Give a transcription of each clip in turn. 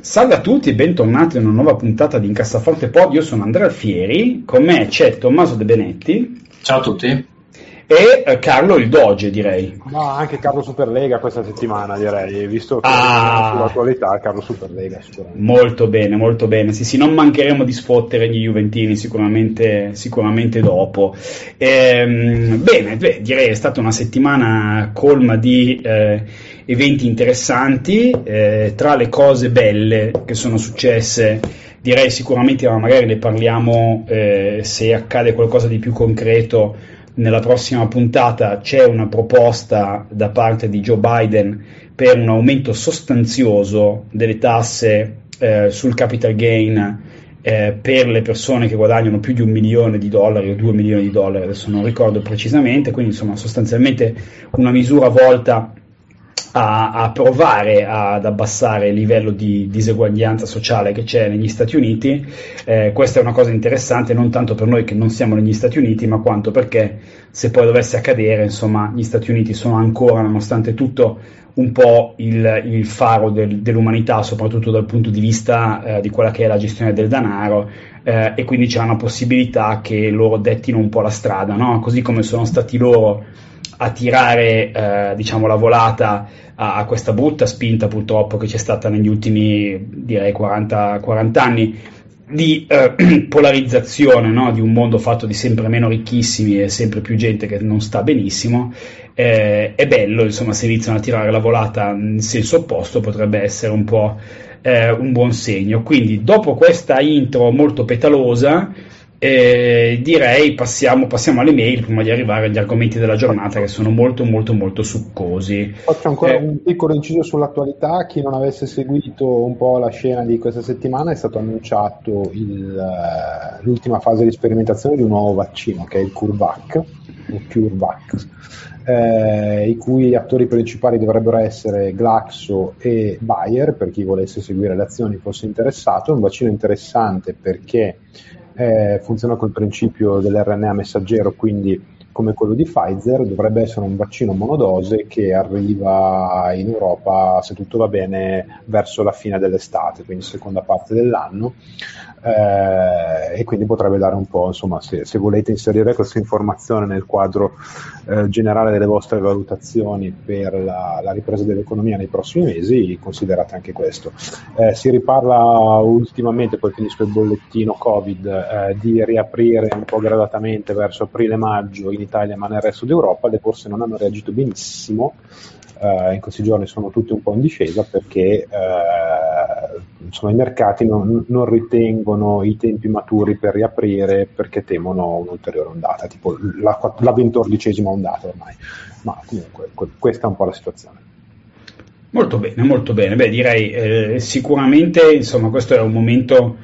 Salve a tutti e bentornati in una nuova puntata di Incassaforte Pod. Io sono Andrea Alfieri, con me c'è Tommaso De Benetti. Ciao a tutti. E eh, Carlo il Doge, direi. No, anche Carlo Superlega questa settimana, direi, visto che ah, sull'attualità Carlo Superlega. Molto bene, molto bene. Sì, sì, non mancheremo di sfottere gli Juventini sicuramente, sicuramente dopo. Ehm, bene, beh, direi è stata una settimana colma di... Eh, eventi interessanti, eh, tra le cose belle che sono successe direi sicuramente, ma magari ne parliamo eh, se accade qualcosa di più concreto nella prossima puntata, c'è una proposta da parte di Joe Biden per un aumento sostanzioso delle tasse eh, sul capital gain eh, per le persone che guadagnano più di un milione di dollari o due milioni di dollari, adesso non ricordo precisamente, quindi insomma sostanzialmente una misura volta a, a, provare ad abbassare il livello di diseguaglianza sociale che c'è negli Stati Uniti. Eh, questa è una cosa interessante non tanto per noi che non siamo negli Stati Uniti, ma quanto perché se poi dovesse accadere, insomma, gli Stati Uniti sono ancora, nonostante tutto, un po' il, il faro del, dell'umanità, soprattutto dal punto di vista eh, di quella che è la gestione del denaro, eh, e quindi c'è una possibilità che loro dettino un po' la strada, no? così come sono stati loro a tirare eh, diciamo, la volata a, a, questa brutta spinta purtroppo che c'è stata negli ultimi direi 40, 40 anni di eh, polarizzazione no? di un mondo fatto di sempre meno ricchissimi e sempre più gente che non sta benissimo eh, è bello insomma se iniziano a tirare la volata in senso opposto potrebbe essere un po' eh, un buon segno quindi dopo questa intro molto petalosa eh, direi passiamo, passiamo, alle mail prima di arrivare agli argomenti della giornata che sono molto molto molto succosi. Faccio ancora eh, un piccolo inciso sull'attualità, chi non avesse seguito un po' la scena di questa settimana è stato annunciato il, uh, l'ultima fase di sperimentazione di un nuovo vaccino che è il CureVac, o CureVac eh, i cui attori principali dovrebbero essere Glaxo e Bayer, per chi volesse seguire le azioni fosse interessato, è un vaccino interessante perché eh, funziona col principio dell'RNA messaggero, quindi come quello di Pfizer, dovrebbe essere un vaccino monodose che arriva in Europa, se tutto va bene, verso la fine dell'estate, quindi seconda parte dell'anno, eh, e quindi potrebbe dare un po', insomma, se, se volete inserire questa informazione nel quadro eh, generale delle vostre valutazioni per la, la, ripresa dell'economia nei prossimi mesi, considerate anche questo. Eh, si riparla ultimamente, poi finisco il bollettino Covid, eh, di riaprire un po' gradatamente verso aprile-maggio in Italia ma nel resto d'Europa, le borse non hanno reagito benissimo Uh, in questi giorni sono tutte un po' in discesa perché uh, insomma, i mercati non, non, ritengono i tempi maturi per riaprire perché temono un'ulteriore ondata, tipo la, la ventordicesima ondata ormai. Ma comunque questa è un po' la situazione. Molto bene, molto bene. Beh, direi eh, sicuramente insomma, questo è un momento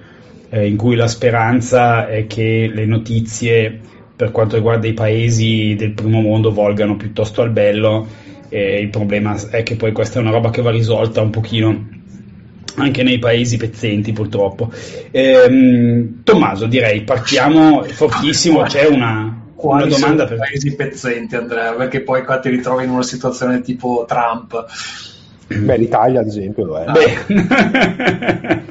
eh, in cui la speranza è che le notizie per quanto riguarda i paesi del primo mondo volgano piuttosto al bello e il problema è che poi questa è una roba che va risolta un pochino anche nei paesi pezzenti purtroppo. Ehm, Tommaso, direi partiamo fortissimo, c'è una, una domanda per paesi pezzenti Andrea, perché poi qua ti ritrovi in una situazione tipo Trump. Beh, l'Italia ad esempio lo è.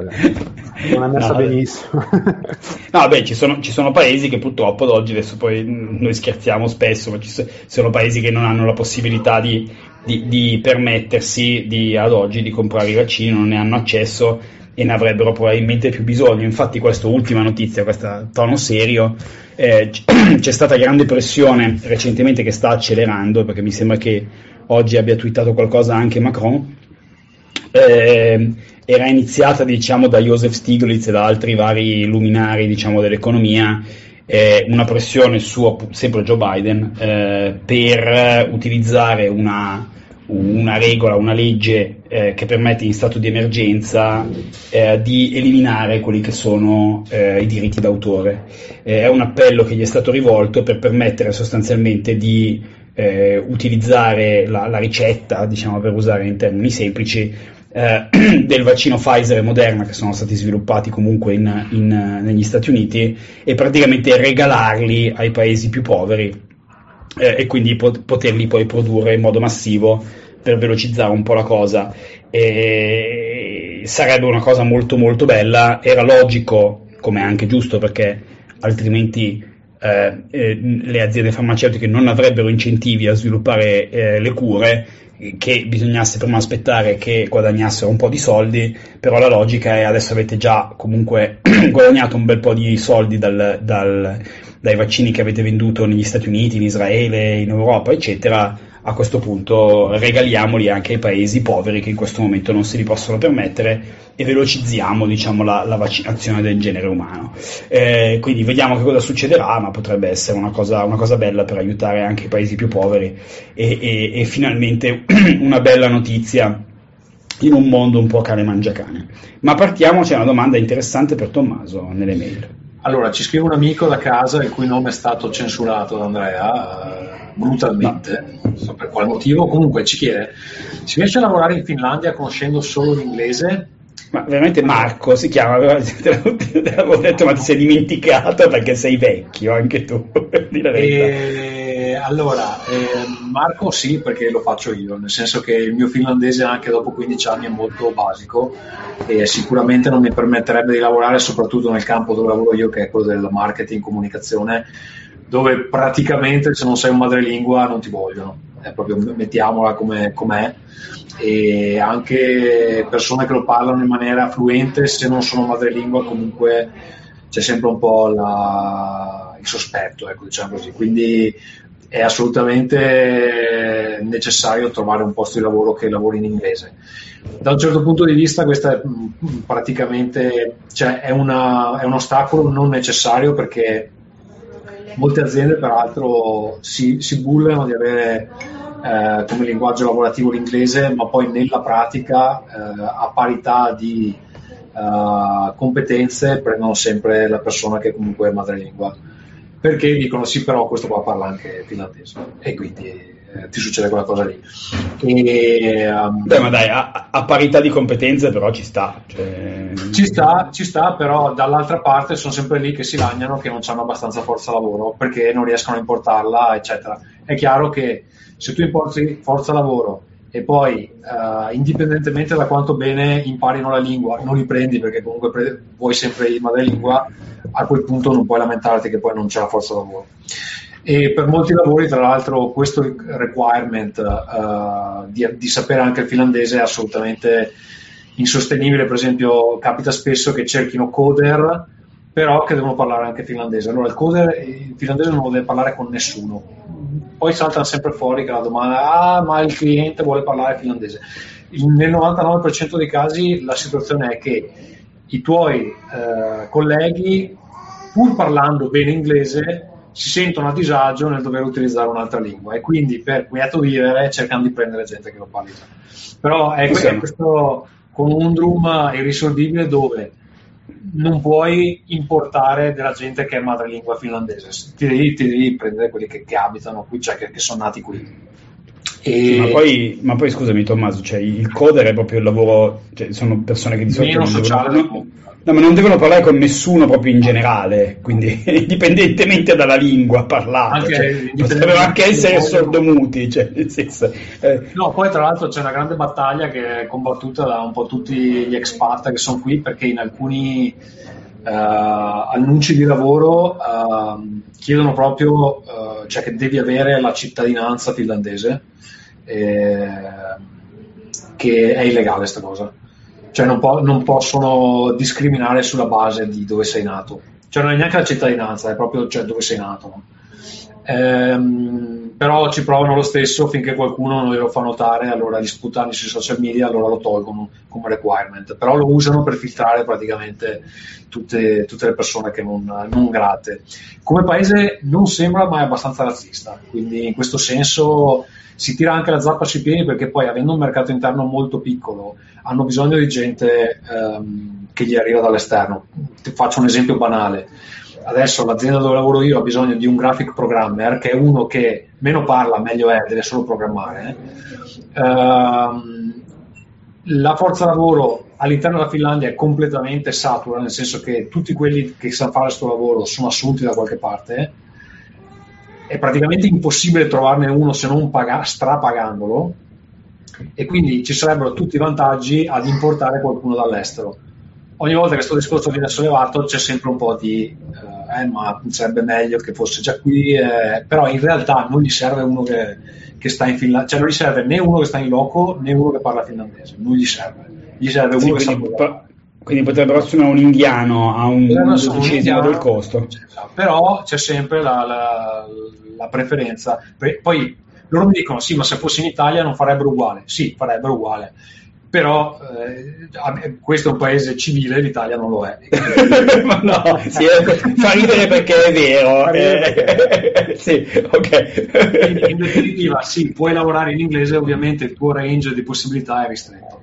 l'Italia non è messa no, benissimo. no, beh, ci sono, ci sono, paesi che purtroppo ad oggi, adesso poi noi scherziamo spesso, ma ci sono paesi che non hanno la possibilità di, di, di permettersi di, ad oggi di comprare i vaccini, non ne hanno accesso e ne avrebbero probabilmente più bisogno. Infatti, questa ultima notizia, questo tono serio, eh, c'è stata grande pressione recentemente che sta accelerando, perché mi sembra che oggi abbia twittato qualcosa anche Macron. Eh, era iniziata diciamo, da Joseph Stiglitz e da altri vari luminari diciamo, dell'economia eh, una pressione su sempre Joe Biden eh, per utilizzare una, una regola, una legge eh, che permette in stato di emergenza eh, di eliminare quelli che sono eh, i diritti d'autore. Eh, è un appello che gli è stato rivolto per permettere sostanzialmente di utilizzare la, la, ricetta, diciamo per usare in termini semplici, eh, del vaccino Pfizer e Moderna che sono stati sviluppati comunque in, in, negli Stati Uniti e praticamente regalarli ai paesi più poveri eh, e quindi pot- poterli poi produrre in modo massivo per velocizzare un po' la cosa. E sarebbe una cosa molto molto bella, era logico, come anche giusto perché altrimenti eh, eh, le aziende farmaceutiche non avrebbero incentivi a sviluppare eh, le cure che bisognasse prima aspettare che guadagnassero un po' di soldi, però la logica è adesso avete già comunque guadagnato un bel po' di soldi dal, dal, dai vaccini che avete venduto negli Stati Uniti, in Israele, in Europa, eccetera, a questo punto regaliamoli anche ai paesi poveri che in questo momento non se li possono permettere e velocizziamo diciamo, la, la, vaccinazione del genere umano. Eh, quindi vediamo che cosa succederà, ma potrebbe essere una cosa, una cosa bella per aiutare anche i paesi più poveri e, e, e finalmente una bella notizia in un mondo un po' cane mangiacane. Ma partiamo, c'è una domanda interessante per Tommaso nelle mail. Allora, ci scrive un amico da casa il cui nome è stato censurato da Andrea, brutalmente, non so per quale motivo. Comunque ci chiede, si riesce a lavorare in Finlandia conoscendo solo l'inglese? Ma veramente Marco si chiama, te l'avevo detto ma ti sei dimenticato perché sei vecchio anche tu. e, allora, eh, Marco sì perché lo faccio io, nel senso che il mio finlandese anche dopo 15 anni è molto basico e sicuramente non mi permetterebbe di lavorare soprattutto nel campo dove lavoro io che è quello del marketing, comunicazione, dove praticamente se non sei un madrelingua non ti vogliono, è proprio mettiamola come, com'è e anche persone che lo parlano in maniera fluente se non sono madrelingua comunque c'è sempre un po' la, il sospetto, ecco, diciamo così. Quindi è assolutamente necessario trovare un posto di lavoro che lavori in inglese. Da un certo punto di vista questo è praticamente cioè è, una, è un ostacolo non necessario perché molte aziende peraltro si, si bullano di avere eh, come linguaggio lavorativo l'inglese, ma poi nella pratica eh, a parità di eh, competenze prendono sempre la persona che comunque è madrelingua. Perché dicono sì però questo qua parla anche finlandese. E quindi eh, ti succede quella cosa lì. E, um, Beh, ma dai a, a, parità di competenze però ci sta cioè... ci sta ci sta però dall'altra parte sono sempre lì che si lagnano che non hanno abbastanza forza lavoro perché non riescono a importarla eccetera. È chiaro che se tu importi forza lavoro e poi uh, indipendentemente da quanto bene imparino la lingua non li prendi perché comunque pre- vuoi sempre il madrelingua a quel punto non puoi lamentarti che poi non c'è la forza lavoro e per molti lavori tra l'altro questo requirement uh, di, di, sapere anche il finlandese è assolutamente insostenibile. Per esempio capita spesso che cerchino coder però che devono parlare anche finlandese. Allora il coder il finlandese non lo deve parlare con nessuno. Poi salta sempre fuori che la domanda, ah ma il cliente vuole parlare finlandese. Nel 99% dei casi la situazione è che i tuoi eh, colleghi, pur parlando bene inglese, si sentono a disagio nel dover utilizzare un'altra lingua e quindi per quieto vivere cercano di prendere gente che lo parli già. Però è, è questo conundrum irrisolvibile dove non puoi importare della gente che è madrelingua finlandese, ti devi, ti devi prendere quelli che, che, abitano qui, cioè che, che sono nati qui. E... Ma, poi, ma, poi, scusami Tommaso, cioè, il coder è proprio il lavoro, cioè, sono persone che di solito non sociale devono, no, ma non devono parlare con nessuno proprio in generale, quindi indipendentemente dalla lingua parlata, anche, cioè, potrebbero anche essere sordomuti. Cioè, senso, eh. No, poi tra l'altro c'è una grande battaglia che è combattuta da un po' tutti gli expat che sono qui perché in alcuni annunci di lavoro uh, chiedono proprio uh, cioè che devi avere la cittadinanza finlandese, eh, che è illegale questa cosa cioè non, po- non, possono discriminare sulla base di dove sei nato. Cioè non è neanche la cittadinanza, è proprio cioè, dove sei nato. No? Ehm, però ci provano lo stesso finché qualcuno non glielo fa notare, allora li sputano sui social media, allora lo tolgono come requirement, però lo usano per filtrare praticamente tutte, tutte le persone che non, non grate. Come paese non sembra, ma è abbastanza razzista, quindi in questo senso si tira anche la zappa sui piedi perché poi avendo un mercato interno molto piccolo hanno bisogno di gente ehm, che gli arriva dall'esterno. Ti faccio un esempio banale. Adesso l'azienda dove lavoro io ha bisogno di un graphic programmer che è uno che meno parla, meglio è, deve solo programmare. Ehm, la forza lavoro all'interno della Finlandia è completamente satura, nel senso che tutti quelli che sanno fare questo lavoro sono assunti da qualche parte è praticamente impossibile trovarne uno se non paga- strapagandolo e quindi ci sarebbero tutti i vantaggi ad importare qualcuno dall'estero. Ogni volta che questo discorso viene sollevato c'è sempre un po' di eh, eh, ma sarebbe meglio che fosse già qui, eh, però in realtà non gli serve uno che, che sta in Finlandia, cioè non gli serve né uno che sta in loco né uno che parla finlandese, non gli serve, gli serve sì, uno che sa quindi potrebbero assumere un indiano a un dodicesimo del costo. Però c'è sempre la, la, la, preferenza. Poi loro mi dicono: sì, ma se fosse in Italia non farebbero uguale. Sì, farebbero uguale però eh, questo è un paese civile, l'Italia non lo è. no, sì, fa ridere perché è vero. Eh, sì, okay. in definitiva, sì, puoi lavorare in inglese, ovviamente il tuo range di possibilità è ristretto.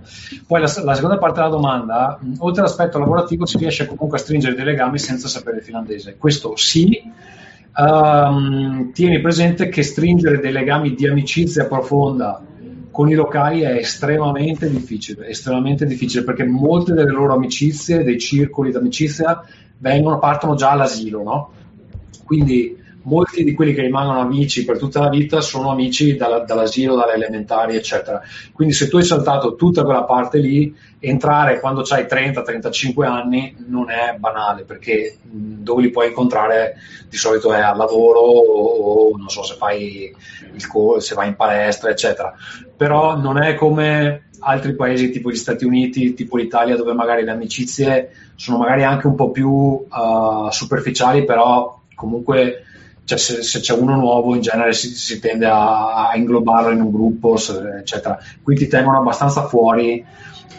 Poi la, la seconda parte della domanda, oltre all'aspetto lavorativo, si riesce comunque a stringere dei legami senza sapere il finlandese. Questo sì, um, tieni presente che stringere dei legami di amicizia profonda con i locali è estremamente difficile, estremamente difficile perché molte delle loro amicizie, dei circoli d'amicizia, vengono, partono già all'asilo, no? Quindi molti di quelli che rimangono amici per tutta la vita sono amici dalla, dall'asilo, dalle elementari, eccetera. Quindi se tu hai saltato tutta quella parte lì, entrare quando hai 30-35 anni non è banale, perché dove li puoi incontrare di solito è al lavoro o, o non so se fai il co- se vai in palestra, eccetera. Però non è come altri paesi tipo gli Stati Uniti, tipo l'Italia, dove magari le amicizie sono magari anche un po' più uh, superficiali, però comunque cioè se, se, c'è uno nuovo in genere si, si tende a, a, inglobarlo in un gruppo, eccetera. Qui ti tengono abbastanza fuori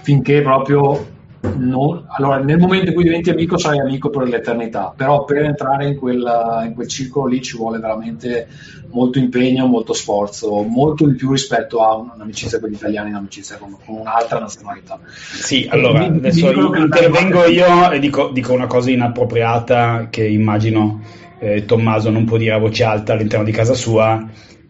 finché proprio non, allora, nel momento in cui diventi amico sarai amico per l'eternità, però per entrare in quel, in quel circolo lì ci vuole veramente molto impegno, molto sforzo, molto di più rispetto a un'amicizia con gli italiani, un'amicizia con, con un'altra nazionalità. Sì, allora mi, adesso mi intervengo io e dico, dico una cosa inappropriata che immagino eh, Tommaso non può dire a voce alta all'interno di casa sua,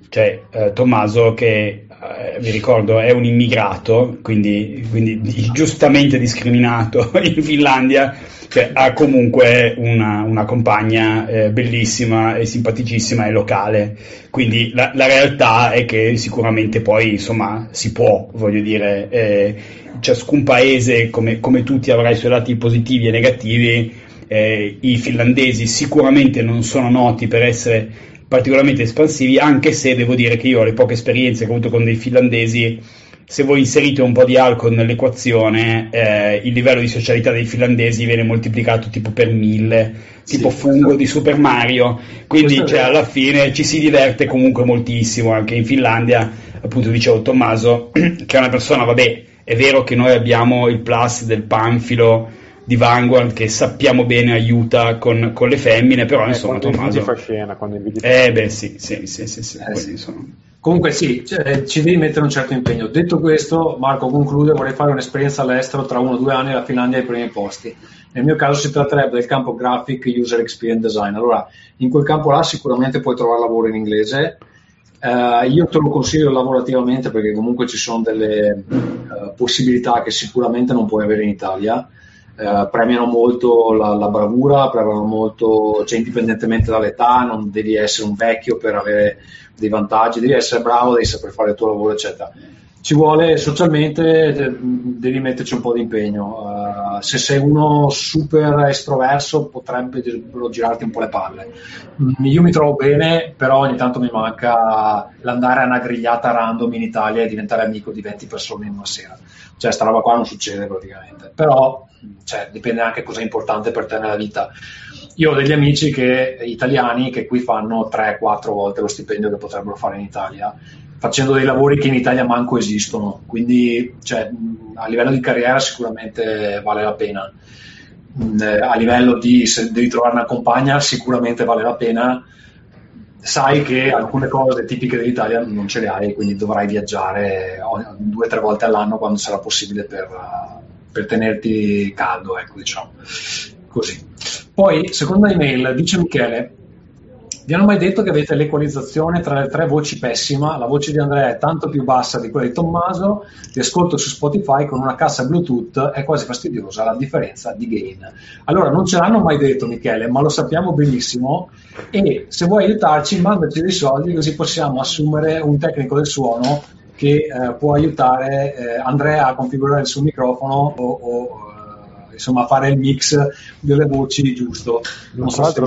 cioè eh, Tommaso che eh, vi ricordo è un immigrato, quindi, quindi giustamente discriminato in Finlandia, cioè, ha comunque una, una compagna eh, bellissima e simpaticissima e locale, quindi la, la, realtà è che sicuramente poi insomma si può, voglio dire, eh, ciascun paese come, come tutti avrà i suoi lati positivi e negativi, eh, i finlandesi sicuramente non sono noti per essere particolarmente espansivi, anche se devo dire che io ho le poche esperienze che ho avuto con dei finlandesi, se voi inserite un po' di alcol nell'equazione, eh, il livello di socialità dei finlandesi viene moltiplicato tipo per mille, tipo sì, fungo questo... di Super Mario, quindi cioè, alla fine ci si diverte comunque moltissimo, anche in Finlandia, appunto dicevo Tommaso, che è una persona, vabbè, è vero che noi abbiamo il plus del panfilo, di Vanguard che sappiamo bene aiuta con, con le femmine, però eh, insomma Tommaso... fa scena, quando inviti Eh beh sì, sì, sì, sì, sì, eh, sì. Comunque sì, cioè, ci devi mettere un certo impegno. Detto questo, Marco conclude, vorrei fare un'esperienza all'estero tra uno o due anni la Finlandia ai primi posti. Nel mio caso si tratterebbe del campo Graphic User Experience Design. Allora, in quel campo là sicuramente puoi trovare lavoro in inglese. Uh, io te lo consiglio lavorativamente perché comunque ci sono delle uh, possibilità che sicuramente non puoi avere in Italia eh, premiano molto la, la, bravura, premiano molto, cioè indipendentemente dall'età, non devi essere un vecchio per avere dei vantaggi, devi essere bravo, devi saper fare il tuo lavoro, eccetera. Ci vuole socialmente, devi metterci un po' di impegno. Se sei uno super estroverso, potrebbe girarti un po' le palle. Mm, io mi trovo bene, però ogni tanto mi manca l'andare a una grigliata random in Italia e diventare amico di 20 persone in una sera. Cioè, sta roba qua non succede praticamente. Però cioè, dipende anche cosa è importante per te nella vita. io ho degli amici che, italiani che qui fanno 3-4 volte lo stipendio che potrebbero fare in Italia, facendo dei lavori che in Italia manco esistono. Quindi cioè, a livello di carriera sicuramente vale la pena. Eh, a livello di se devi trovare una compagna sicuramente vale la pena sai che alcune cose tipiche dell'Italia non ce le hai, quindi dovrai viaggiare due o tre volte all'anno quando sarà possibile per, per tenerti caldo, ecco, diciamo. Così. Poi, seconda email, dice Michele, vi hanno mai detto che avete l'equalizzazione tra le tre voci pessima? La voce di Andrea è tanto più bassa di quella di Tommaso, ti ascolto su Spotify con una cassa Bluetooth, è quasi fastidiosa la differenza di gain. Allora, non ce l'hanno mai detto Michele, ma lo sappiamo benissimo e se vuoi aiutarci mandaci dei soldi così possiamo assumere un tecnico del suono che eh, può aiutare eh, Andrea a configurare il suo microfono o, o insomma fare il mix delle voci giusto. Non so se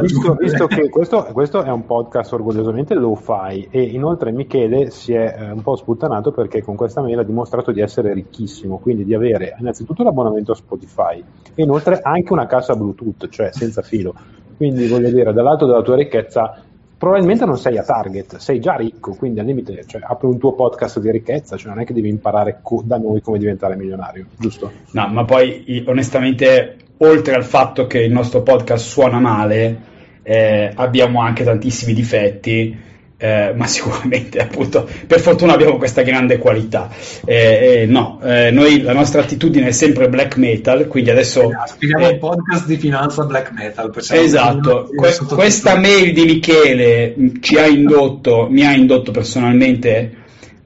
visto, visto che questo, questo, è un podcast orgogliosamente lo fai e inoltre Michele si è eh, un po' sputtanato perché con questa mail ha dimostrato di essere ricchissimo, quindi di avere innanzitutto l'abbonamento a Spotify e inoltre anche una cassa Bluetooth, cioè senza filo. Quindi voglio dire, dall'alto della tua ricchezza probabilmente non sei a target, sei già ricco, quindi al limite cioè, apri un tuo podcast di ricchezza, cioè non è che devi imparare co- da noi come diventare milionario, giusto? No, ma poi onestamente, oltre al fatto che il nostro podcast suona male, eh, abbiamo anche tantissimi difetti eh, ma sicuramente appunto per fortuna abbiamo questa grande qualità. Eh, eh, no, eh, noi la nostra attitudine è sempre black metal, quindi adesso... Spieghiamo un podcast di finanza black metal. Esatto, que- questa mail di Michele ci ha indotto, mi ha indotto personalmente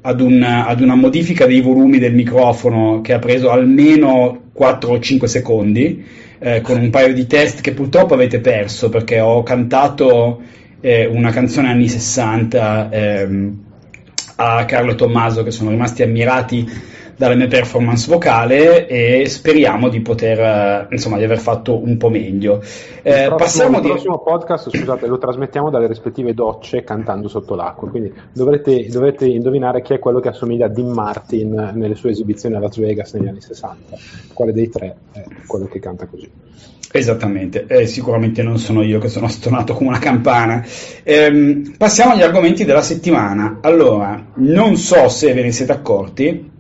ad, un, ad una modifica dei volumi del microfono che ha preso almeno 4 o 5 secondi. Eh, con un paio di test che purtroppo avete perso perché ho cantato eh, una canzone anni 60 ehm, a Carlo e Tommaso che sono rimasti ammirati dalla mia performance vocale e speriamo di poter eh, insomma di aver fatto un po' meglio. Eh, il, prossimo, il di... prossimo podcast scusate lo trasmettiamo dalle rispettive docce cantando sotto l'acqua quindi dovrete, dovrete indovinare chi è quello che assomiglia a Dean Martin nelle sue esibizioni a Las Vegas negli anni 60 quale dei tre è quello che canta così Esattamente, eh, sicuramente non sono io che sono stonato come una campana. Ehm, passiamo agli argomenti della settimana. Allora, non so se ve ne siete accorti,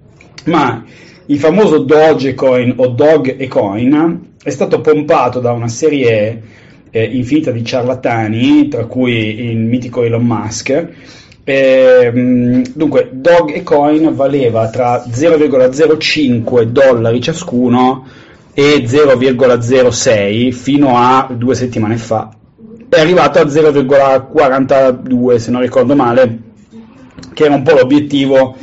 ma il famoso Dogecoin o Dogecoin è stato pompato da una serie eh, infinita di ciarlatani, tra cui il mitico Elon Musk. Eh, dunque, Dogecoin valeva tra 0,05 dollari ciascuno e 0,06 fino a due settimane fa. È arrivato a 0,42 se non ricordo male, che era un po' l'obiettivo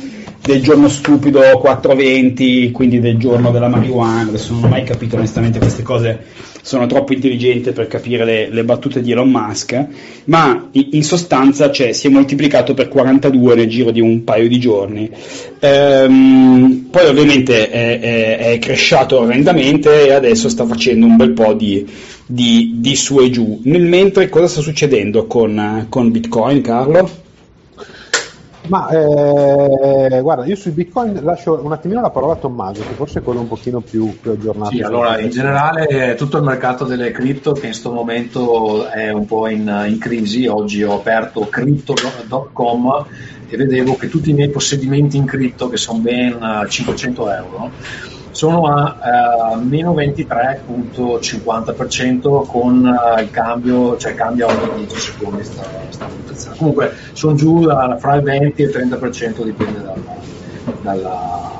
del giorno stupido 420, quindi del giorno della marijuana. Adesso non ho mai capito onestamente queste cose, sono troppo intelligente per capire le, le battute di Elon Musk, ma in, sostanza cioè, si è moltiplicato per 42 nel giro di un paio di giorni. Ehm, poi ovviamente è, è, è cresciato orrendamente e adesso sta facendo un bel po' di, di, di su e giù. Nel mentre cosa sta succedendo con, con Bitcoin, Carlo? Ma eh, guarda, io sui bitcoin lascio un attimino la parola a Tommaso, che forse è quello un pochino più, più aggiornato. Sì, allora in generale tutto il mercato delle cripto che in questo momento è un po' in, in crisi, oggi ho aperto crypto.com e vedevo che tutti i miei possedimenti in cripto, che sono ben 500 euro, sono a uh, meno 23.50% con uh, il cambio, cioè cambia ogni 10 secondi sta, sta valutazione. Comunque sono giù da, fra il 20 e il 30% dipende dalla, dalla,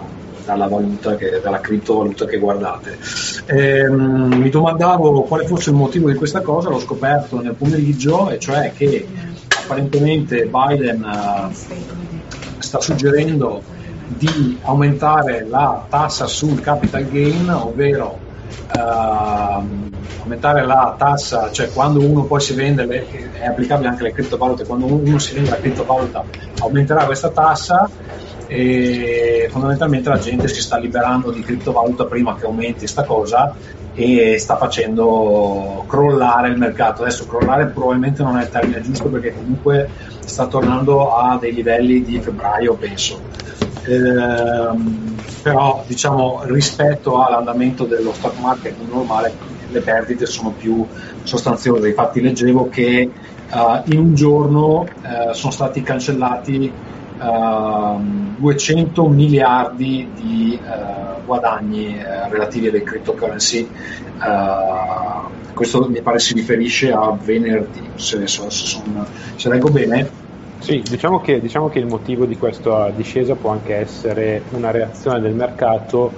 dalla, valuta che, dalla criptovaluta che guardate. Ehm, mi domandavo quale fosse il motivo di questa cosa, l'ho scoperto nel pomeriggio, e cioè che apparentemente Biden uh, sta suggerendo di aumentare la tassa sul capital gain, ovvero uh, aumentare la tassa, cioè quando uno poi si vende, le, è applicabile anche alle criptovalute, quando uno si vende la criptovaluta aumenterà questa tassa e fondamentalmente la gente si sta liberando di criptovaluta prima che aumenti questa cosa e sta facendo crollare il mercato. Adesso crollare probabilmente non è il termine giusto perché comunque sta tornando a dei livelli di febbraio, penso. Ehm, però diciamo rispetto all'andamento dello stock market normale le perdite sono più sostanziose. Infatti leggevo che uh, in un giorno uh, sono stati cancellati ehm, 200 miliardi di guadagni relativi alle cryptocurrency. questo mi pare si riferisce a venerdì, se, se, se, se leggo bene. Sì, diciamo che, diciamo che il motivo di questa discesa può anche essere una reazione del mercato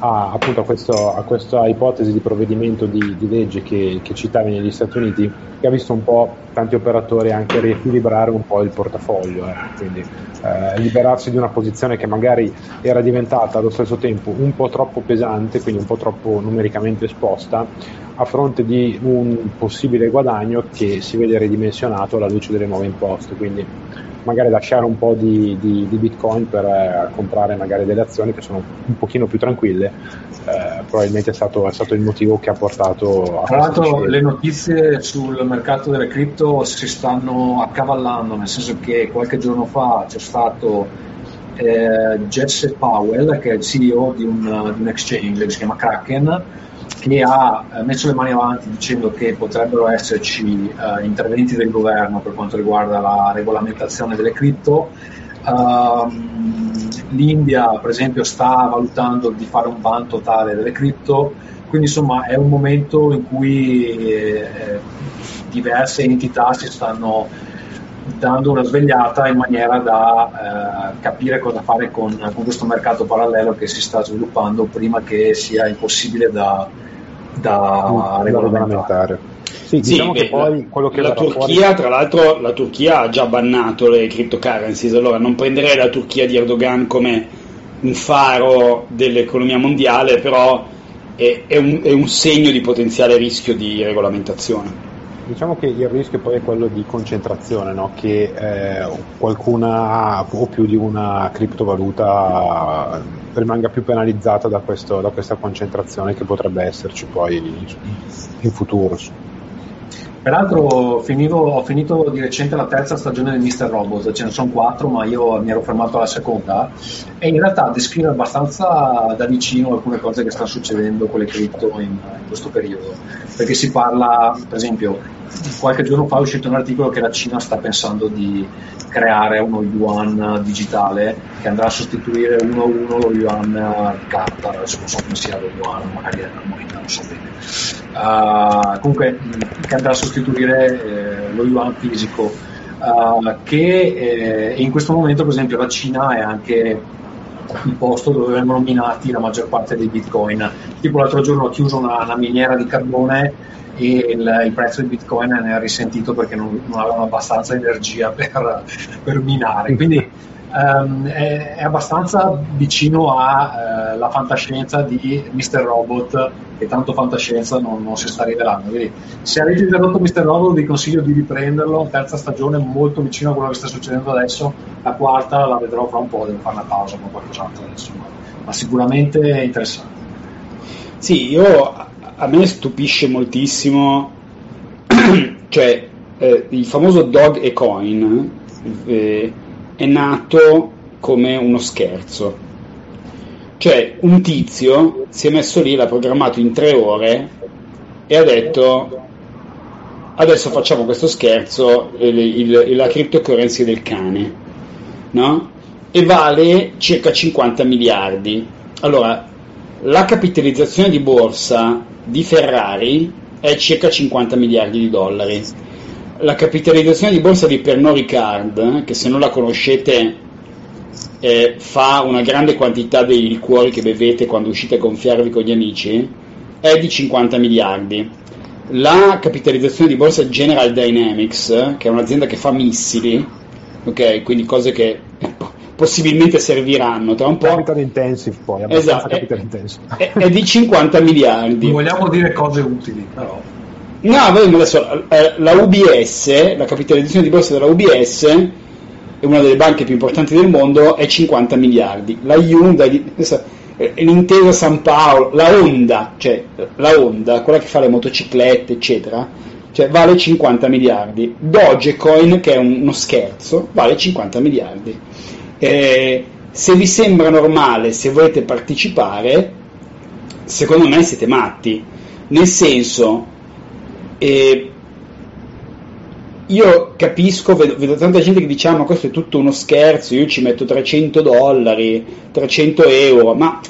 a, appunto a, questo, a, questa ipotesi di provvedimento di, di legge che, che, citavi negli Stati Uniti, che ha visto un po' tanti operatori anche riequilibrare un po' il portafoglio, eh. quindi eh, liberarsi di una posizione che magari era diventata allo stesso tempo un po' troppo pesante, quindi un po' troppo numericamente esposta, a fronte di un possibile guadagno che si vede ridimensionato alla luce delle nuove imposte. Quindi magari lasciare un po' di, di, di bitcoin per eh, comprare magari delle azioni che sono un pochino più tranquille. Eh, probabilmente è stato, è stato, il motivo che ha portato a tra l'altro le notizie sul mercato delle cripto si stanno accavallando nel senso che qualche giorno fa c'è stato eh, Jesse Powell che è il CEO di un, di un exchange che si chiama Kraken che ha eh, messo le mani avanti dicendo che potrebbero esserci eh, interventi del governo per quanto riguarda la regolamentazione delle cripto. Uh, L'India, per esempio, sta valutando di fare un ban totale delle cripto, quindi insomma è un momento in cui eh, diverse entità si stanno dando una svegliata in maniera da eh, capire cosa fare con, con, questo mercato parallelo che si sta sviluppando prima che sia impossibile da, da mm, regolamentare. Sì, diciamo sì, che poi quello che la Turchia, fuori... tra l'altro, la Turchia ha già bannato le cryptocurrencies, allora non prenderei la Turchia di Erdogan come un faro dell'economia mondiale, però è, è, un, è un segno di potenziale rischio di regolamentazione. Diciamo che il rischio poi è quello di concentrazione, no? che eh, qualcuna o più di una criptovaluta rimanga più penalizzata da, questo, da questa concentrazione che potrebbe esserci poi in futuro. Peraltro finivo, ho finito di recente la terza stagione di Mr. Robot, ce ne sono quattro ma io mi ero fermato alla seconda e in realtà descrive abbastanza da vicino alcune cose che stanno succedendo con le cripto in, in questo periodo, perché si parla, per esempio, qualche giorno fa è uscito un articolo che la Cina sta pensando di creare uno yuan digitale che andrà a sostituire uno a uno lo yuan di carta, adesso non so come sia lo yuan, magari è una moneta, non so bene. Uh, comunque che andrà a sostituire eh, lo yuan fisico uh, che eh, in questo momento per esempio la Cina è anche il posto dove vengono minati la maggior parte dei bitcoin tipo l'altro giorno ha chiuso una, una miniera di carbone il, il, prezzo di bitcoin ne ha risentito perché non, non avevano abbastanza energia per, per minare quindi um, è, è, abbastanza vicino alla uh, fantascienza di Mr. Robot che tanto fantascienza non, non si sta rivelando quindi se avete interrotto Mr. Robot vi consiglio di riprenderlo terza stagione molto vicino a quello che sta succedendo adesso la quarta la vedrò fra un po' devo fare una pausa con qualcos'altro adesso ma, ma sicuramente interessante sì, io a me stupisce moltissimo, cioè eh, il famoso Dog e Coin eh, è nato come uno scherzo. Cioè un tizio si è messo lì, l'ha programmato in tre ore e ha detto adesso facciamo questo scherzo, il, il, la cryptocurrency del cane, no? E vale circa 50 miliardi. Allora, la capitalizzazione di borsa di Ferrari è circa 50 miliardi di dollari. La capitalizzazione di borsa di Pernod Ricard, che se non la conoscete eh, fa una grande quantità dei liquori che bevete quando uscite a gonfiarvi con gli amici, è di 50 miliardi. La capitalizzazione di borsa General Dynamics, che è un'azienda che fa missili, ok, quindi cose che possibilmente serviranno tra un po'. Capital intensive poi, esatto, è, è, è, di 50 miliardi. Non vogliamo dire cose utili, però. No, adesso, eh, la UBS, la capitalizzazione di borsa della UBS, è una delle banche più importanti del mondo, è 50 miliardi. La Hyundai, l'Intesa San Paolo, la Honda, cioè la Honda, quella che fa le motociclette, eccetera, cioè vale 50 miliardi. Dogecoin, che è uno scherzo, vale 50 miliardi. Eh, se vi sembra normale, se volete partecipare, secondo me siete matti. Nel senso, eh, io capisco, vedo, vedo, tanta gente che dice ah, ma questo è tutto uno scherzo, io ci metto 300 dollari, 300 euro, ma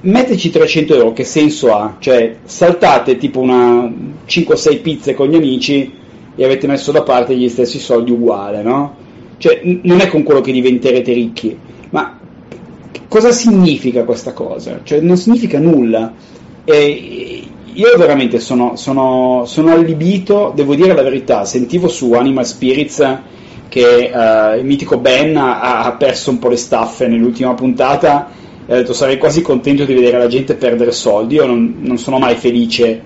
metterci 300 euro che senso ha? Cioè saltate tipo una 5-6 pizze con gli amici e avete messo da parte gli stessi soldi uguali, no? Cioè non è con quello che diventerete ricchi, ma cosa significa questa cosa? Cioè non significa nulla. E io veramente sono, sono, sono, allibito, devo dire la verità, sentivo su Animal Spirits che uh, il mitico Ben ha, ha, perso un po' le staffe nell'ultima puntata e ha detto sarei quasi contento di vedere la gente perdere soldi, io non, non sono mai felice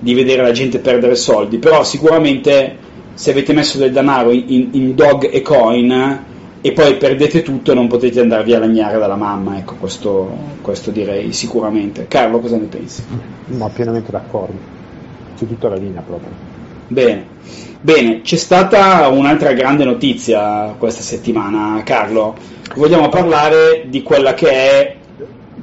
di vedere la gente perdere soldi, però sicuramente se avete messo del denaro in, in, dog e coin e poi perdete tutto non potete andarvi a lagnare dalla mamma, ecco questo, questo direi sicuramente. Carlo cosa ne pensi? No, pienamente d'accordo, c'è tutta la linea proprio. Bene, bene, c'è stata un'altra grande notizia questa settimana, Carlo. Vogliamo parlare di quella che è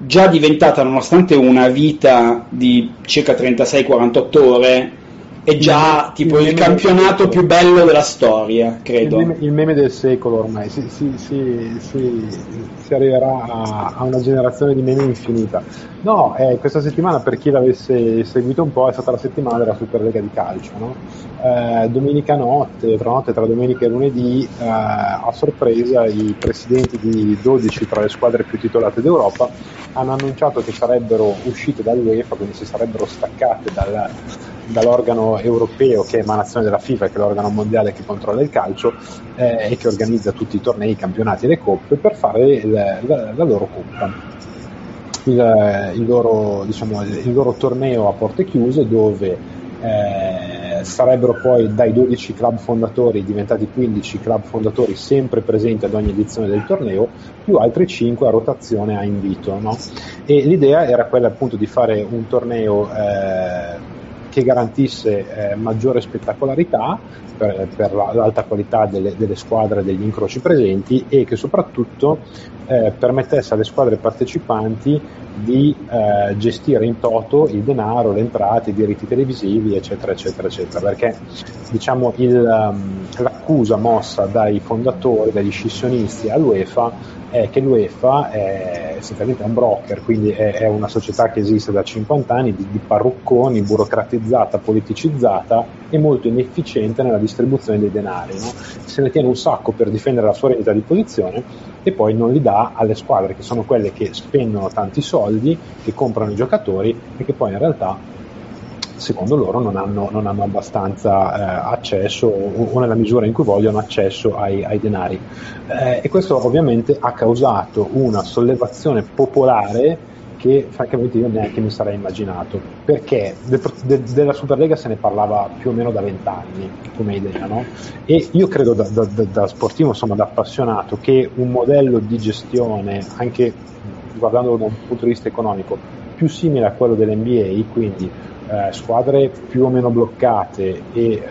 già diventata, nonostante una vita di circa 36-48 ore, è già tipo il, il campionato più bello della storia, credo. Il meme, il meme del secolo ormai, si, si, si, si arriverà a, a, una generazione di meme infinita. No, eh, questa settimana per chi l'avesse seguito un po' è stata la settimana della Superlega di calcio. No? Eh, domenica notte, tra notte tra domenica e lunedì, eh, a sorpresa i presidenti di 12 tra le squadre più titolate d'Europa hanno annunciato che sarebbero uscite dall'UEFA, quindi si sarebbero staccate dal, dall'organo europeo che è emanazione della FIFA, che è l'organo mondiale che controlla il calcio eh, e che organizza tutti i tornei, i campionati e le coppe per fare il, la, la, loro coppa. Il, il, loro, diciamo, il, loro, torneo a porte chiuse dove eh, sarebbero poi dai 12 club fondatori diventati 15 club fondatori sempre presenti ad ogni edizione del torneo più altri 5 a rotazione a invito no? l'idea era quella appunto di fare un torneo eh, che garantisse eh, maggiore spettacolarità per, per, l'alta qualità delle, delle squadre degli incroci presenti e che soprattutto eh, permettesse alle squadre partecipanti di eh, gestire in toto il denaro, le entrate, i diritti televisivi, eccetera, eccetera, eccetera. Perché diciamo, il, um, l'accusa mossa dai fondatori, dagli scissionisti all'UEFA è che l'UEFA è essenzialmente un broker, quindi è, è, una società che esiste da 50 anni di, di parrucconi, burocratizzata, politicizzata e molto inefficiente nella distribuzione dei denari. No? Se ne tiene un sacco per difendere la sua rendita di posizione e poi non li dà alle squadre che sono quelle che spendono tanti soldi, che comprano i giocatori e che poi in realtà secondo loro non hanno, non hanno abbastanza eh, accesso o, o, nella misura in cui vogliono accesso ai, ai denari. Eh, e questo ovviamente ha causato una sollevazione popolare che francamente io neanche mi sarei immaginato, perché de, de, della Superlega se ne parlava più o meno da vent'anni come idea, no? E io credo da, da, da, sportivo, insomma da appassionato, che un modello di gestione, anche guardandolo da un punto di vista economico, più simile a quello dell'NBA, quindi eh, squadre più o meno bloccate e eh,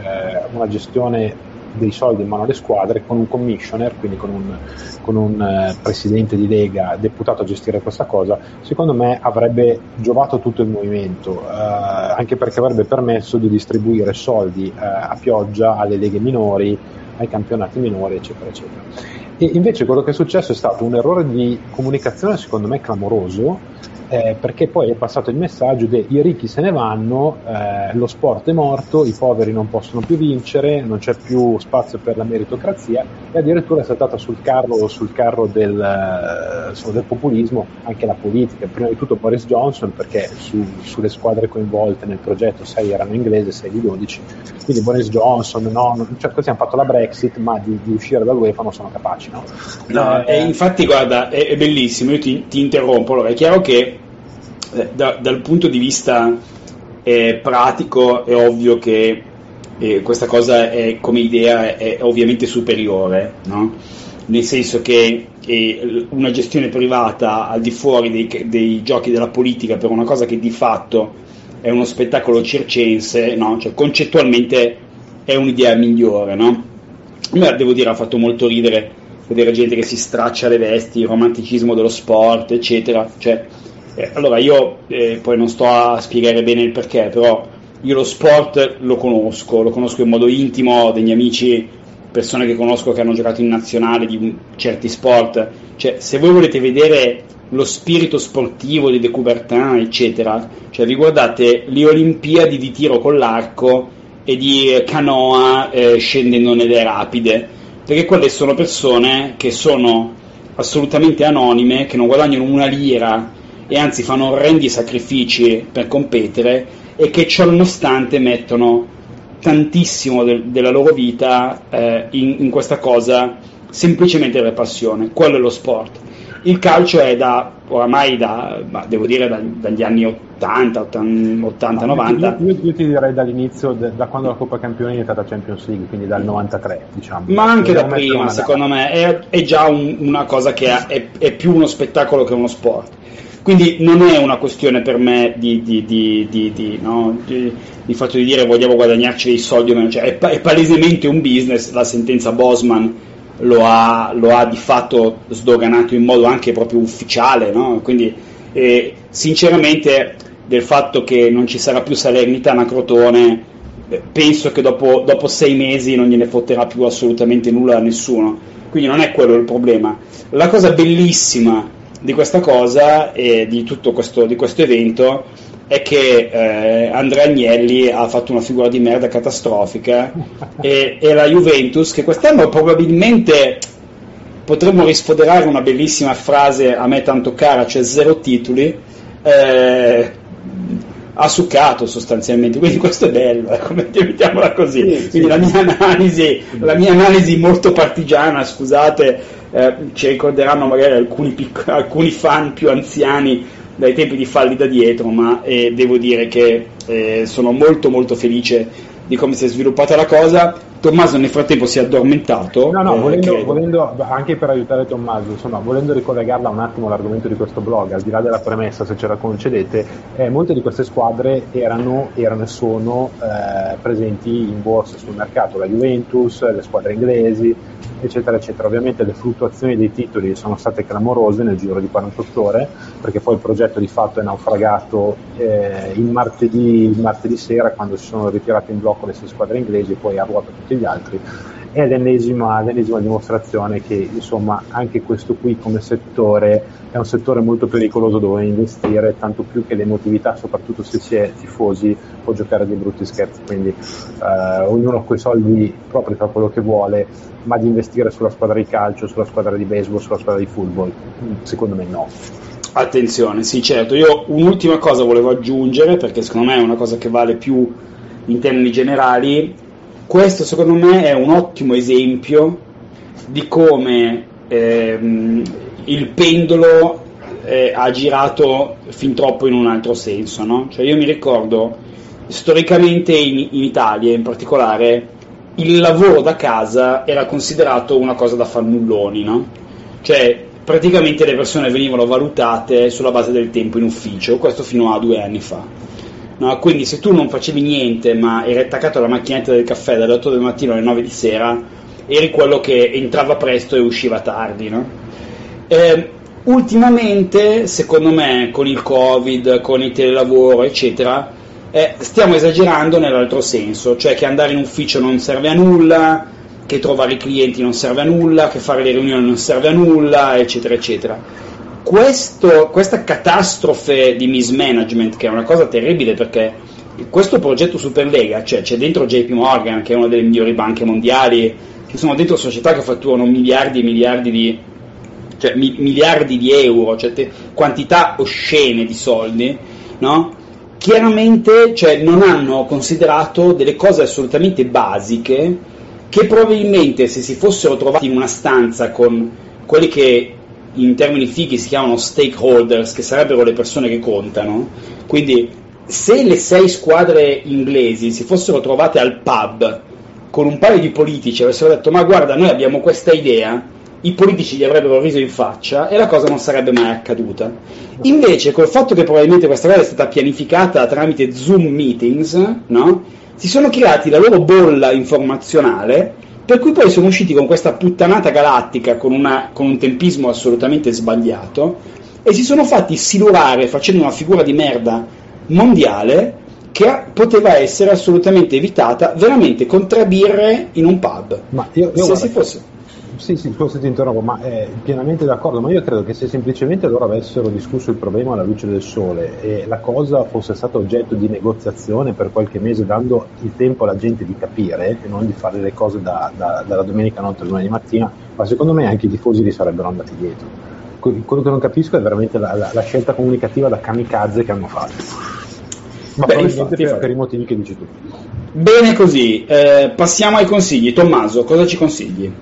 una gestione dei soldi in mano alle squadre con un commissioner, quindi con un, con un eh, presidente di lega deputato a gestire questa cosa, secondo me avrebbe giovato tutto il movimento, eh, anche perché avrebbe permesso di distribuire soldi eh, a pioggia alle leghe minori, ai campionati minori, eccetera, eccetera. E invece quello che è successo è stato un errore di comunicazione, secondo me, clamoroso, eh, perché poi è passato il messaggio che i ricchi se ne vanno, eh, lo sport è morto, i poveri non possono più vincere, non c'è più spazio per la meritocrazia e addirittura è saltata sul carro, sul carro del, eh, del, populismo anche la politica, prima di tutto Boris Johnson perché su, sulle squadre coinvolte nel progetto 6 erano inglesi, 6 di 12, quindi Boris Johnson, no, cioè così hanno fatto la Brexit ma di, di uscire dall'UEFA non sono capaci. No? No, eh, infatti guarda, è, è bellissimo, io ti, ti interrompo, allora è chiaro che da, dal punto di vista eh, pratico è ovvio che eh, questa cosa è, come idea è, è ovviamente superiore, no? nel senso che eh, una gestione privata al di fuori dei, dei, giochi della politica per una cosa che di fatto è uno spettacolo circense, no? cioè, concettualmente è un'idea migliore. No? A me devo dire ha fatto molto ridere vedere gente che si straccia le vesti, il romanticismo dello sport, eccetera. Cioè, eh, allora io eh, poi non sto a spiegare bene il perché, però io lo sport lo conosco, lo conosco in modo intimo, degli amici, persone che conosco che hanno giocato in nazionale di certi sport. Cioè, se voi volete vedere lo spirito sportivo di De Coubertin, eccetera, cioè vi guardate le Olimpiadi di tiro con l'arco e di canoa eh, scendendo nelle rapide, perché quelle sono persone che sono assolutamente anonime, che non guadagnano una lira e anzi fanno orrendi sacrifici per competere e che ciò nonostante mettono tantissimo de- della loro vita eh, in-, in questa cosa semplicemente per passione, quello è lo sport il calcio è da oramai da, devo dire da, dagli anni 80, 80, 90. Io, io, ti direi dall'inizio, da quando la Coppa Campioni è diventata Champions League, quindi dal 93, diciamo. Ma anche da prima, secondo me, è, è già un, una cosa che è, è, più uno spettacolo che uno sport. Quindi non è una questione per me di, di, di, di no? fatto di dire vogliamo guadagnarci dei soldi o meno, cioè, è, palesemente un business, la sentenza Bosman lo ha, lo ha, di fatto sdoganato in modo anche proprio ufficiale, no? quindi eh, sinceramente del fatto che non ci sarà più Salernitana Crotone eh, penso che dopo, dopo, sei mesi non gliene fotterà più assolutamente nulla a nessuno, quindi non è quello il problema. La cosa bellissima di questa cosa e di tutto questo, di questo evento è che eh, Andrea Agnelli ha fatto una figura di merda catastrofica e, e, la Juventus che quest'anno probabilmente potremmo risfoderare una bellissima frase a me tanto cara, cioè zero titoli, eh, ha succato sostanzialmente, quindi questo è bello, ecco, mettiamola così. Sì, quindi sì. La, mia analisi, la, mia analisi, molto partigiana, scusate, eh, ci ricorderanno magari alcuni, pic- alcuni fan più anziani dai tempi di falli da dietro, ma eh, devo dire che eh, sono molto molto felice di come si è sviluppata la cosa. Tommaso nel frattempo si è addormentato. No, no, eh, volendo, volendo, anche per aiutare Tommaso, insomma, volendo ricollegarla un attimo all'argomento di questo blog, al di là della premessa, se ce la concedete, eh, molte di queste squadre erano, erano e sono eh, presenti in borsa sul mercato, la Juventus, le squadre inglesi, eccetera, eccetera. Ovviamente le fluttuazioni dei titoli sono state clamorose nel giro di 48 ore, perché poi il progetto di fatto è naufragato eh, il, martedì, il, martedì, sera quando si sono ritirate in blocco le sei squadre inglesi e poi a ruota tutti gli altri. È l'ennesima, l'ennesima dimostrazione che insomma anche questo qui come settore è un settore molto pericoloso dove investire, tanto più che l'emotività, soprattutto se si è tifosi, può giocare dei brutti scherzi. Quindi eh, ognuno con i soldi propri fa quello che vuole, ma di investire sulla squadra di calcio, sulla squadra di baseball, sulla squadra di football, secondo me no. Attenzione, sì certo, io un'ultima cosa volevo aggiungere perché secondo me è una cosa che vale più in termini generali, questo secondo me è un ottimo esempio di come ehm, il pendolo eh, ha girato fin troppo in un altro senso. No? Cioè io mi ricordo storicamente in, in, Italia in particolare il lavoro da casa era considerato una cosa da fannulloni, no? cioè praticamente le persone venivano valutate sulla base del tempo in ufficio, questo fino a due anni fa. No? Quindi se tu non facevi niente ma eri attaccato alla macchinetta del caffè dalle 8 del mattino alle 9 di sera, eri quello che entrava presto e usciva tardi. No? Eh, ultimamente, secondo me, con il Covid, con il telelavoro, eccetera, eh, stiamo esagerando nell'altro senso, cioè che andare in ufficio non serve a nulla, che trovare i clienti non serve a nulla, che fare le riunioni non serve a nulla, eccetera, eccetera. Questo, questa catastrofe di mismanagement, che è una cosa terribile perché questo progetto Superlega, cioè c'è dentro JP Morgan, che è una delle migliori banche mondiali, ci sono dentro società che fatturano miliardi e miliardi di cioè mi, miliardi di euro, cioè te, quantità oscene di soldi, no? chiaramente cioè, non hanno considerato delle cose assolutamente basiche che probabilmente se si fossero trovati in una stanza con quelli che in termini fighi si chiamano stakeholders, che sarebbero le persone che contano, quindi se le sei squadre inglesi si fossero trovate al pub con un paio di politici e avessero detto ma guarda noi abbiamo questa idea i politici gli avrebbero riso in faccia e la cosa non sarebbe mai accaduta. Invece, col fatto che probabilmente questa cosa è stata pianificata tramite Zoom meetings, no? si sono creati la loro bolla informazionale Per cui poi sono usciti con questa puttanata galattica con, una, con un tempismo assolutamente sbagliato e si sono fatti silurare facendo una figura di merda mondiale che poteva essere assolutamente evitata veramente con tre birre in un pub. Ma io, io se guarda, si fosse Sì, sì, scusa se ti interrompo, ma è pienamente d'accordo, ma io credo che se semplicemente loro avessero discusso il problema alla luce del sole e la cosa fosse stata oggetto di negoziazione per qualche mese, dando il tempo alla gente di capire e non di fare le cose da, da, dalla domenica notte al lunedì mattina, ma secondo me anche i tifosi li sarebbero andati dietro. Quello che non capisco è veramente la, la, la scelta comunicativa da kamikaze che hanno fatto. Ma Beh, infatti, per, per i motivi che dici tu. Bene così, eh, passiamo ai consigli. Tommaso, cosa ci consigli?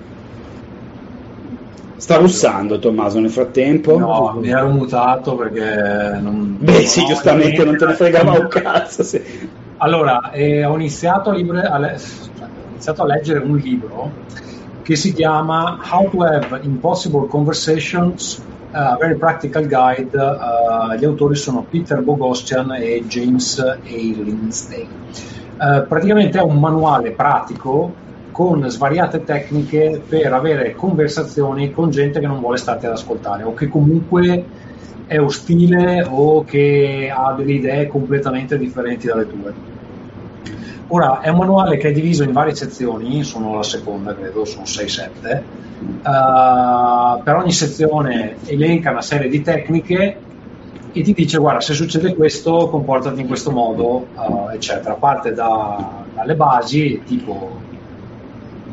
Sta russando Tommaso nel frattempo? No, mi ero mutato perché non... Beh, sì, no, giustamente non te ne fregava un cazzo. sì. Allora, eh, ho, iniziato a libre- a le- ho iniziato a leggere un libro che si chiama How to Have Impossible Conversations, a Very Practical Guide. eh, gli autori sono Peter Boghostian e James A. Lindstein. Eh, praticamente è un manuale pratico con svariate tecniche per avere conversazioni con gente che non vuole starti ad ascoltare o che comunque è ostile o che ha delle idee completamente differenti dalle tue. Ora, è un manuale che è diviso in varie sezioni, sono la seconda credo, sono 6-7. Uh, per ogni sezione elenca una serie di tecniche e ti dice guarda se succede questo comportati in questo modo, uh, eccetera. Parte da- dalle basi, tipo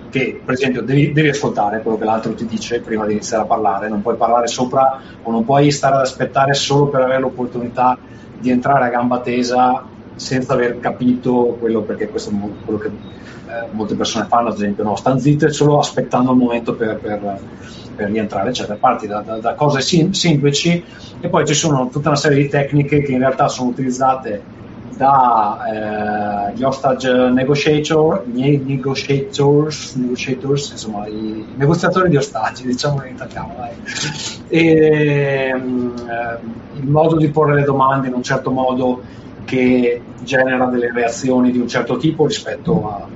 che per esempio devi, devi ascoltare quello che l'altro ti dice prima di iniziare a parlare, non puoi parlare sopra o non puoi stare ad aspettare solo per avere l'opportunità di entrare a gamba tesa senza aver capito quello, perché questo è quello che eh, molte persone fanno, ad esempio, no, stanno zitte solo aspettando il momento per, per- per rientrare, eccetera. Parti da, da- da cose sim- semplici e poi ci sono tutta una serie di tecniche che in realtà sono utilizzate dagli hostage negotiator, gli negotiators, negotiators, insomma i negoziatori di ostaggi, diciamo in italiano. E, eh, il modo di porre le domande in un certo modo che genera delle reazioni di un certo tipo rispetto a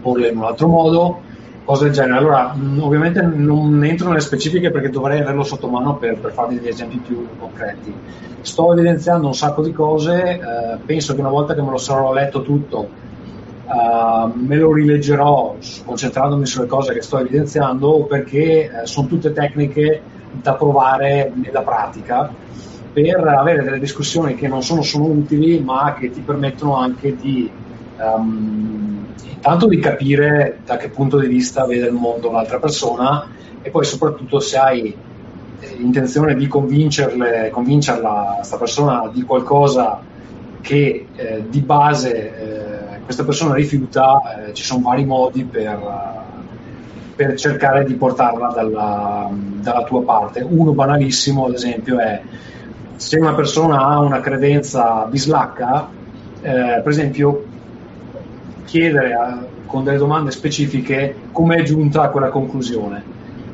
porle in un altro modo, cose del genere. Allora, mh, ovviamente non entro nelle specifiche perché dovrei averlo sotto mano per, per farvi degli esempi più concreti. Sto evidenziando un sacco di cose, eh, penso che una volta che me lo sarò letto tutto, eh, me lo rileggerò concentrandomi sulle cose che sto evidenziando perché eh, sono tutte tecniche da provare nella pratica per avere delle discussioni che non sono solo utili ma che ti permettono anche di ehm, intanto di capire da che punto di vista vede il mondo l'altra persona e poi soprattutto se hai eh, intenzione di convincerle, convincerla questa persona di qualcosa che eh, di base eh, questa persona rifiuta, eh, ci sono vari modi per, per cercare di portarla dalla, dalla tua parte. Uno banalissimo, ad esempio, è se una persona ha una credenza bislacca, eh, per esempio, chiedere a- con delle domande specifiche come è giunta a quella conclusione.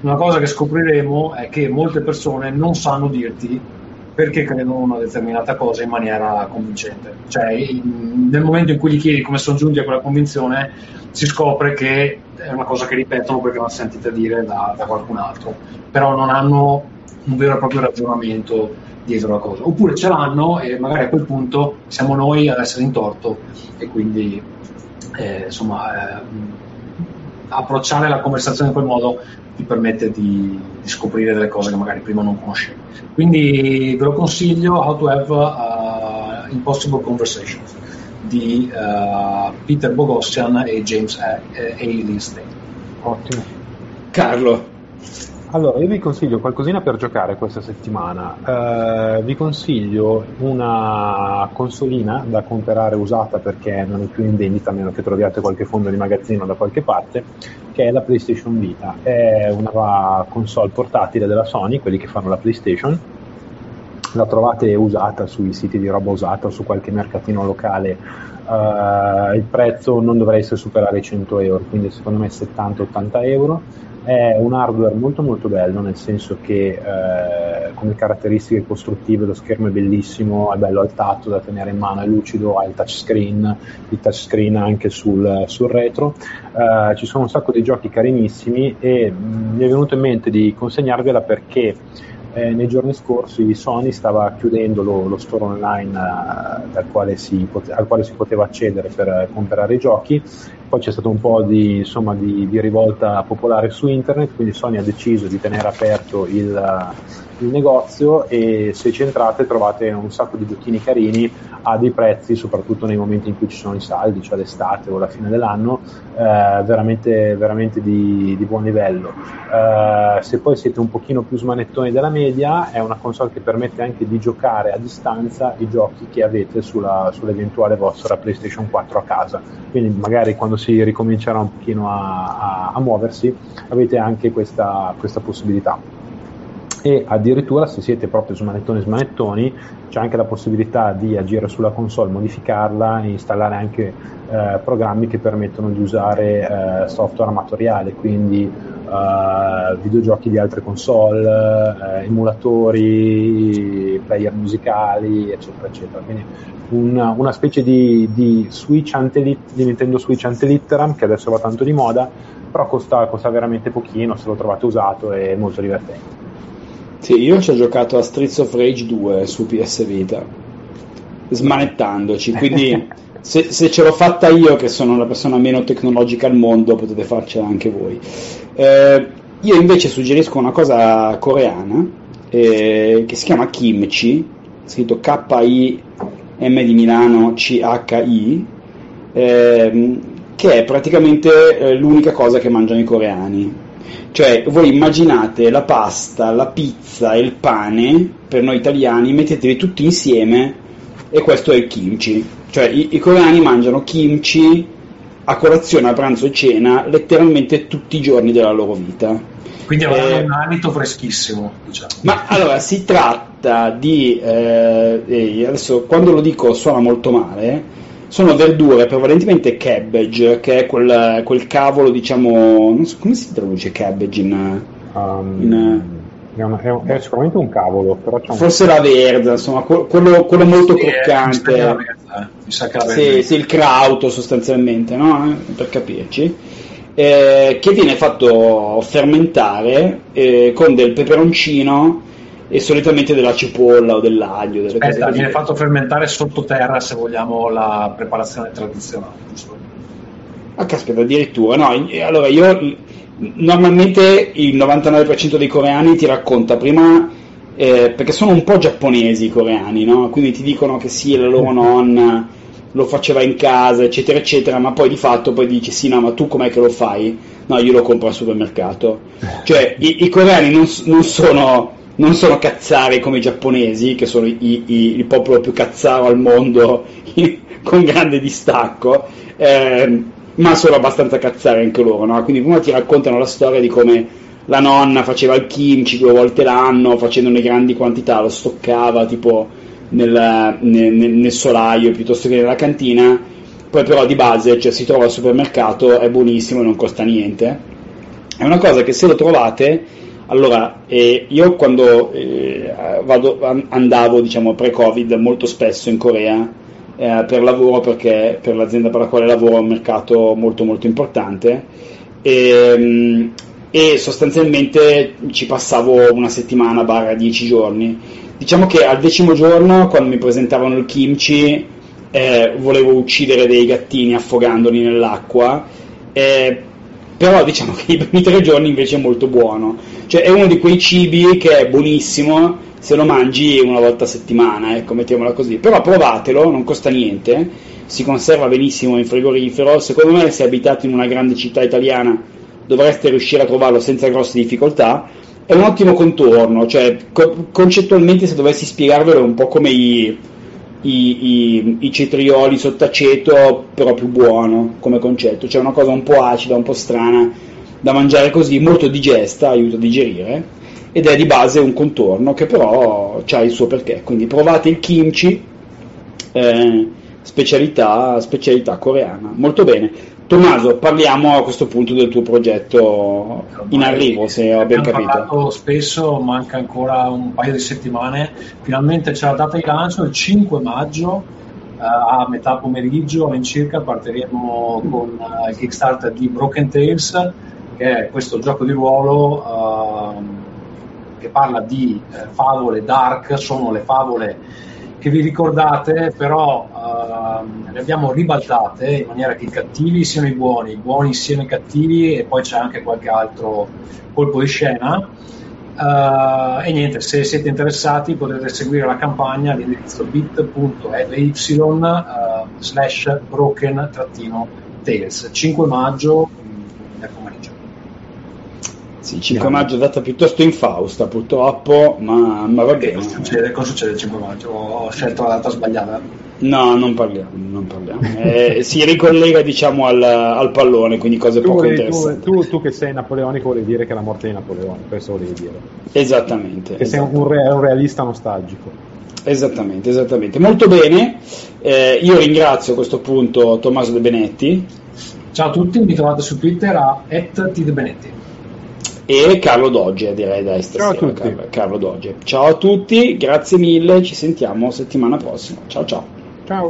Una cosa che scopriremo è che molte persone non sanno dirti perché credono una determinata cosa in maniera convincente. Cioè, nel momento in cui gli chiedi come sono giunti a quella convinzione, si scopre che è una cosa che ripetono perché l'hanno sentita dire da, da qualcun altro, però non hanno un vero e proprio ragionamento dietro la cosa. Oppure ce l'hanno e magari a quel punto siamo noi ad essere in torto e quindi eh, insomma eh, approcciare la conversazione in quel modo ti permette di, di scoprire delle cose che magari prima non conoscevi. Quindi ve lo consiglio, How to Have uh, Impossible Conversations di uh, Peter Boghossian e James A. A. Lindstein. Ottimo. Carlo, Allora, io vi consiglio qualcosina per giocare questa settimana. Eh, vi consiglio una consolina da comprare usata perché non è più in vendita, a meno che troviate qualche fondo di magazzino da qualche parte, che è la PlayStation Vita. È una console portatile della Sony, quelli che fanno la PlayStation, la trovate usata sui siti di roba usata o su qualche mercatino locale. Uh, il prezzo non dovreste superare i 100 euro, quindi secondo me 70-80 euro. È un hardware molto molto bello, nel senso che eh, come caratteristiche costruttive lo schermo è bellissimo, è bello al tatto da tenere in mano, è lucido, ha il touchscreen, il touchscreen anche sul, sul retro. Eh, ci sono un sacco di giochi carinissimi e mh, mm, mi è venuto in mente di consegnarvela perché eh, nei giorni scorsi Sony stava chiudendo lo, lo store online eh, quale pote- al quale si poteva accedere per eh, comprare i giochi, poi c'è stato un po' di, insomma, di, di, rivolta popolare su internet, quindi Sony ha deciso di tenere aperto il, il negozio e se ci entrate trovate un sacco di giochini carini a dei prezzi, soprattutto nei momenti in cui ci sono i saldi, cioè l'estate o la fine dell'anno, eh, veramente, veramente di, di, buon livello. Eh, se poi siete un pochino più smanettoni della media, è una console che permette anche di giocare a distanza i giochi che avete sulla, sull'eventuale vostra PlayStation 4 a casa. Quindi magari quando si ricomincerà un pochino a, a, a muoversi avete anche questa, questa possibilità e addirittura se siete proprio smanettoni smanettoni c'è anche la possibilità di agire sulla console, modificarla e installare anche eh, programmi che permettono di usare eh, software amatoriale, quindi eh, videogiochi di altre console, eh, emulatori, player musicali, eccetera, eccetera. Quindi una, una specie di, di, Switch antelit- di Nintendo Switch antelitteram che adesso va tanto di moda, però costa, costa veramente pochino se lo trovate usato è molto divertente. Sì, io ci ho giocato a Streets of Rage 2 su PS Vita, smanettandoci, quindi se, se, ce l'ho fatta io, che sono la persona meno tecnologica al mondo, potete farcela anche voi. Eh, io invece suggerisco una cosa coreana eh, che si chiama Kimchi, scritto K-I-M di Milano C-H-I, eh, che è praticamente eh, l'unica cosa che mangiano i coreani cioè, voi immaginate la pasta, la pizza e il pane, per noi italiani, metteteli tutti insieme e questo è il kimchi. Cioè, i, i coreani mangiano kimchi a colazione, a pranzo e cena, letteralmente tutti i giorni della loro vita. Quindi avranno eh, un alito freschissimo, diciamo. Ma allora, si tratta di... Eh, adesso, quando lo dico suona molto male, sono verdure prevalentemente cabbage, che è quel, quel cavolo, diciamo, non so come si traduce cabbage in... Um, in è, una, è, un, è, sicuramente un cavolo, però c'è un... Forse la verde, insomma, quello, quello molto sì, croccante. Eh. Mi sa che la verde. Sì, sì, il krauto sostanzialmente, no? Per capirci. Eh, che viene fatto fermentare eh, con del peperoncino e solitamente della cipolla o dell'aglio. Delle Aspetta, viene fatto fermentare sottoterra se vogliamo la preparazione tradizionale, giusto? Ah, caspita, addirittura. No, allora io normalmente il 99% dei coreani ti racconta prima eh, perché sono un po' giapponesi i coreani, no? Quindi ti dicono che sì, la loro nonna lo faceva in casa, eccetera, eccetera, ma poi di fatto poi dici sì, no, ma tu com'è che lo fai? No, io lo compro al supermercato. Cioè, i, i coreani non, non sono non sono cazzari come i giapponesi, che sono i, i, il popolo più cazzaro al mondo con grande distacco, eh, ma sono abbastanza cazzari anche loro. No? Quindi prima ti raccontano la storia di come la nonna faceva il kimchi due volte l'anno, facendone grandi quantità, lo stoccava tipo nel, nel, nel solaio piuttosto che nella cantina, poi però di base cioè, si trova al supermercato, è buonissimo e non costa niente. È una cosa che se lo trovate allora, eh, io quando eh, vado, andavo, diciamo, pre-Covid molto spesso in Corea eh, per lavoro, perché per l'azienda per la quale lavoro è un mercato molto molto importante e, ehm, e sostanzialmente ci passavo una settimana, barra dieci giorni. Diciamo che al decimo giorno, quando mi presentavano il kimchi, eh, volevo uccidere dei gattini affogandoli nell'acqua. Però diciamo che i primi tre giorni invece è molto buono. Cioè è uno di quei cibi che è buonissimo se lo mangi una volta a settimana, ecco, mettiamola così. Però provatelo, non costa niente, si conserva benissimo in frigorifero. Secondo me se abitate in una grande città italiana dovreste riuscire a trovarlo senza grosse difficoltà. È un ottimo contorno, cioè co- concettualmente se dovessi spiegarvelo è un po' come i i, i, i cetrioli sott'aceto, però più buono come concetto, cioè una cosa un po' acida, un po' strana da mangiare così, molto digesta, aiuta a digerire. ed è di base un contorno che però ha il suo perché. Quindi provate il kimchi, eh, specialità, specialità coreana. Molto bene. Tommaso, parliamo a questo punto del tuo progetto in arrivo, se ho ben capito. parlato spesso, manca ancora un paio di settimane. Finalmente c'è la data di lancio, il 5 maggio, eh, a metà pomeriggio all'incirca partiremo con uh, il Kickstarter di Broken Tales, che è questo gioco di ruolo uh, che parla di eh, favole dark, sono le favole che vi ricordate, però uh, le abbiamo ribaltate in maniera che i cattivi siano i buoni, i buoni siano i cattivi e poi c'è anche qualche altro colpo di scena. Uh, e niente, se siete interessati potete seguire la campagna all'indirizzo bit.ly uh, slash broken tales 5 maggio sì, 5 maggio è data piuttosto infausta purtroppo, ma, ma va bene. Cosa succede? cosa succede il 5 maggio? Ho scelto la data sbagliata? No, non parliamo, non parliamo. Eh, si ricollega diciamo al, al, pallone, quindi cose tu, poco interessanti. Tu, tu, tu, che sei napoleonico vuoi dire che è la morte di Napoleone, questo volevi dire. Esattamente. Che esattamente. sei un, re, un, realista nostalgico. Esattamente, esattamente. Molto bene, eh, io ringrazio a questo punto Tommaso De Benetti. Ciao a tutti, mi trovate su Twitter a @tdebenetti e Carlo Dogge direi da Ciao a tutti. Carlo Dogge. Ciao a tutti, grazie mille, ci sentiamo settimana prossima. Ciao ciao.